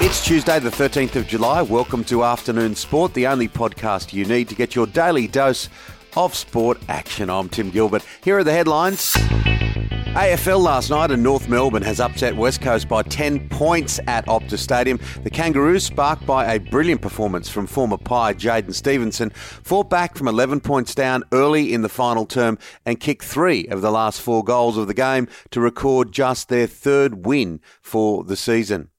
It's Tuesday, the 13th of July. Welcome to Afternoon Sport, the only podcast you need to get your daily dose of sport action. I'm Tim Gilbert. Here are the headlines. AFL last night and North Melbourne has upset West Coast by 10 points at Optus Stadium. The Kangaroos, sparked by a brilliant performance from former Pie Jaidyn Stephenson, fought back from 11 points down early in the final term and kicked three of the last four goals of the game to record just their third win for the season.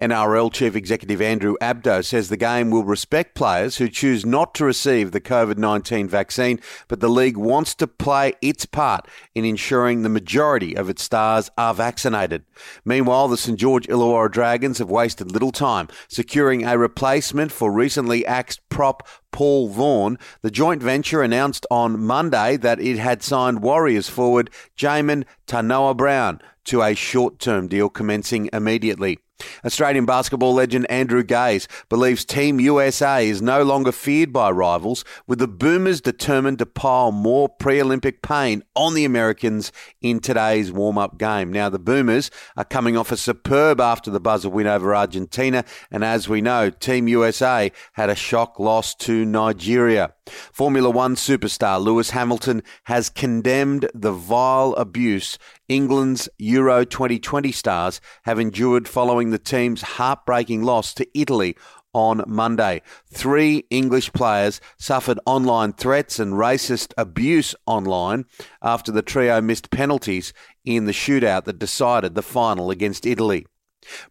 NRL Chief Executive Andrew Abdo says the game will respect players who choose not to receive the COVID 19 vaccine, but the league wants to play its part in ensuring the majority of its stars are vaccinated. Meanwhile, the St George Illawarra Dragons have wasted little time securing a replacement for recently axed prop Paul Vaughan. The joint venture announced on Monday that it had signed Warriors forward Jamayne Taunoa Brown to a short term deal commencing immediately. Australian basketball legend Andrew Gaze believes Team USA is no longer feared by rivals, with the Boomers determined to pile more pre Olympic pain on the Americans in today's warm up game. Now, the Boomers are coming off a superb after the buzzer win over Argentina, and as we know, Team USA had a shock loss to Nigeria. Formula One superstar Lewis Hamilton has condemned the vile abuse England's Euro 2020 stars have endured following the team's heartbreaking loss to Italy on Monday. Three English players suffered online threats and racist abuse online after the trio missed penalties in the shootout that decided the final against Italy.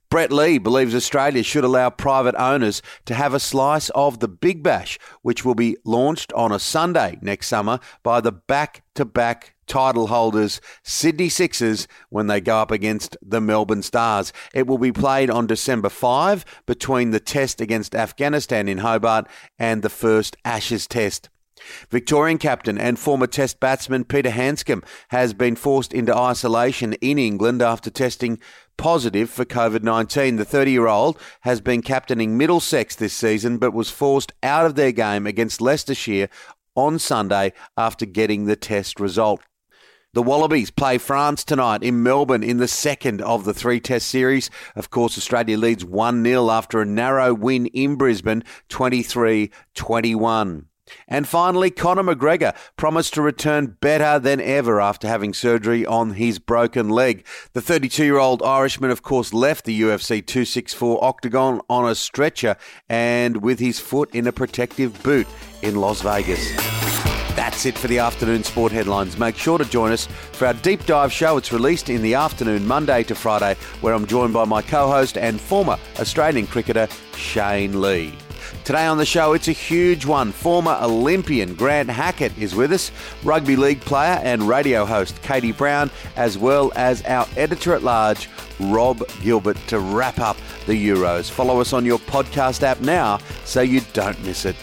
Brett Lee believes Australia should allow private owners to have a slice of the Big Bash, which will be launched on a Sunday next summer by the back to back title holders Sydney Sixers when they go up against the Melbourne Stars. It will be played on December 5 between the test against Afghanistan in Hobart and the first Ashes test. Victorian captain and former Test batsman Peter Handscomb has been forced into isolation in England after testing positive for COVID 19. The 30 year old has been captaining Middlesex this season but was forced out of their game against Leicestershire on Sunday after getting the test result. The Wallabies play France tonight in Melbourne in the second of the three test series. Of course, Australia leads 1 0 after a narrow win in Brisbane, 23 21. And finally, Conor McGregor promised to return better than ever after having surgery on his broken leg. The 32 year old Irishman, of course, left the UFC 264 octagon on a stretcher and with his foot in a protective boot in Las Vegas. That's it for the afternoon sport headlines. Make sure to join us for our deep dive show. It's released in the afternoon, Monday to Friday, where I'm joined by my co host and former Australian cricketer, Shane Lee. Today on the show, it's a huge one. Former Olympian Grant Hackett is with us, rugby league player and radio host Katie Brown, as well as our editor at large, Rob Gilbert, to wrap up the Euros. Follow us on your podcast app now so you don't miss it.